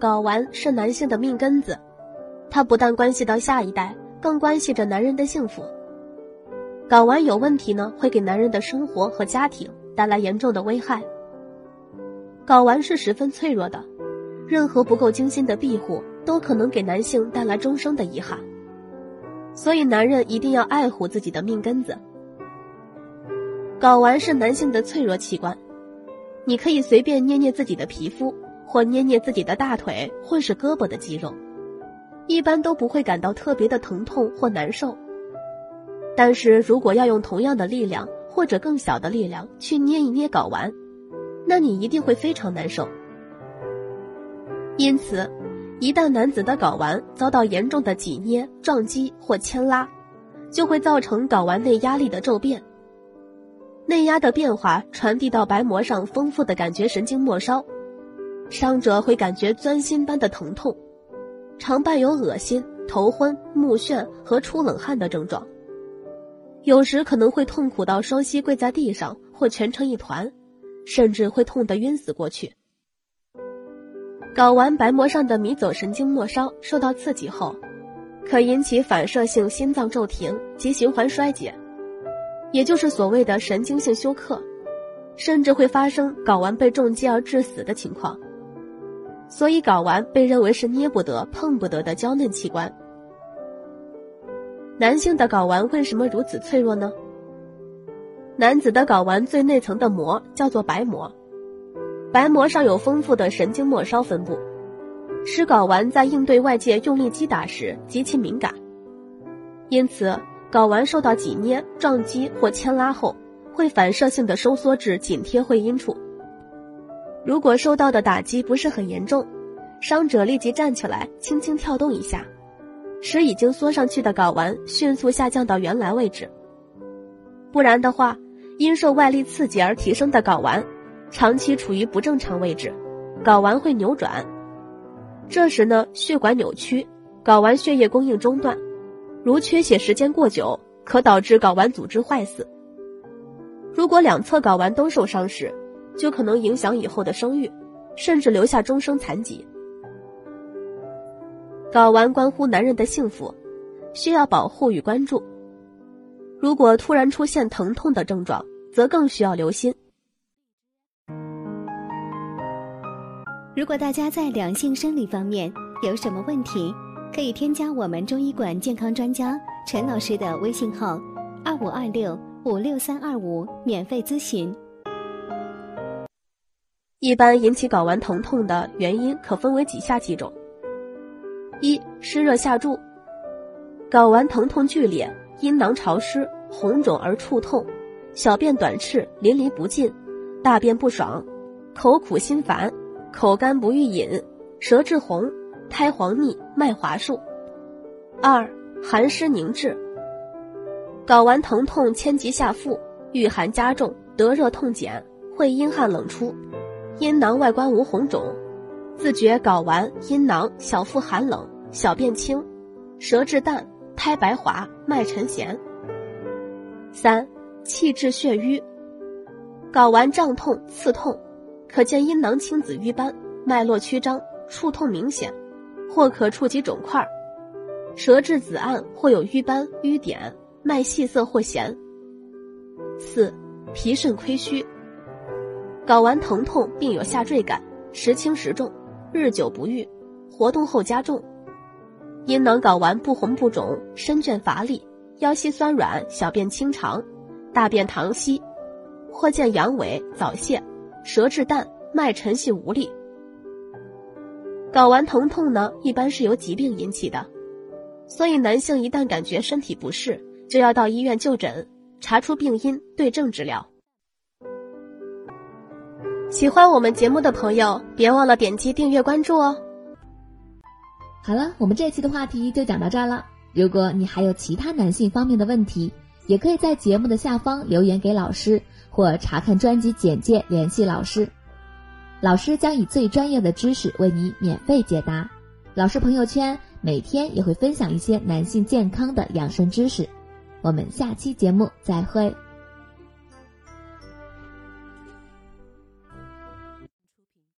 睾丸是男性的命根子，它不但关系到下一代，更关系着男人的幸福。睾丸有问题呢，会给男人的生活和家庭带来严重的危害。睾丸是十分脆弱的，任何不够精心的庇护，都可能给男性带来终生的遗憾。所以，男人一定要爱护自己的命根子。睾丸是男性的脆弱器官，你可以随便捏捏自己的皮肤，或捏捏自己的大腿或是胳膊的肌肉，一般都不会感到特别的疼痛或难受。但是如果要用同样的力量或者更小的力量去捏一捏睾丸，那你一定会非常难受。因此，一旦男子的睾丸遭到严重的挤捏、撞击或牵拉，就会造成睾丸内压力的骤变。内压的变化传递到白膜上丰富的感觉神经末梢，伤者会感觉钻心般的疼痛，常伴有恶心、头昏、目眩和出冷汗的症状。有时可能会痛苦到双膝跪在地上或蜷成一团。甚至会痛得晕死过去。睾丸白膜上的迷走神经末梢受到刺激后，可引起反射性心脏骤停及循环衰竭，也就是所谓的神经性休克，甚至会发生睾丸被重击而致死的情况。所以，睾丸被认为是捏不得、碰不得的娇嫩器官。男性的睾丸为什么如此脆弱呢？男子的睾丸最内层的膜叫做白膜，白膜上有丰富的神经末梢分布，使睾丸在应对外界用力击打时极其敏感。因此，睾丸受到挤捏、撞击或牵拉后，会反射性的收缩至紧贴会阴处。如果受到的打击不是很严重，伤者立即站起来，轻轻跳动一下，使已经缩上去的睾丸迅速下降到原来位置。不然的话，因受外力刺激而提升的睾丸，长期处于不正常位置，睾丸会扭转。这时呢，血管扭曲，睾丸血液供应中断，如缺血时间过久，可导致睾丸组织坏死。如果两侧睾丸都受伤时，就可能影响以后的生育，甚至留下终生残疾。睾丸关乎男人的幸福，需要保护与关注。如果突然出现疼痛的症状，则更需要留心。如果大家在两性生理方面有什么问题，可以添加我们中医馆健康专家陈老师的微信号：二五二六五六三二五，免费咨询。一般引起睾丸疼痛的原因可分为以下几种：一、湿热下注，睾丸疼痛剧烈。阴囊潮湿、红肿而触痛，小便短赤、淋漓不尽，大便不爽，口苦心烦，口干不欲饮，舌质红，苔黄腻，脉滑数。二、寒湿凝滞，睾丸疼痛牵及下腹，遇寒加重，得热痛减，会阴汗冷出，阴囊外观无红肿，自觉睾丸、阴囊、小腹寒冷，小便清，舌质淡。苔白滑，脉沉弦。三、气滞血瘀，睾丸胀痛、刺痛，可见阴囊青紫瘀斑，脉络曲张，触痛明显，或可触及肿块，舌质紫暗，或有瘀斑、瘀点，脉细涩或弦。四、脾肾亏虚，睾丸疼痛并有下坠感，时轻时重，日久不愈，活动后加重。阴囊睾丸不红不肿，身倦乏力，腰膝酸软，小便清长，大便溏稀，或见阳痿、早泄，舌质淡，脉沉细无力。睾丸疼痛呢，一般是由疾病引起的，所以男性一旦感觉身体不适，就要到医院就诊，查出病因，对症治疗。喜欢我们节目的朋友，别忘了点击订阅关注哦。好了，我们这期的话题就讲到这儿了。如果你还有其他男性方面的问题，也可以在节目的下方留言给老师，或查看专辑简介联系老师。老师将以最专业的知识为你免费解答。老师朋友圈每天也会分享一些男性健康的养生知识。我们下期节目再会。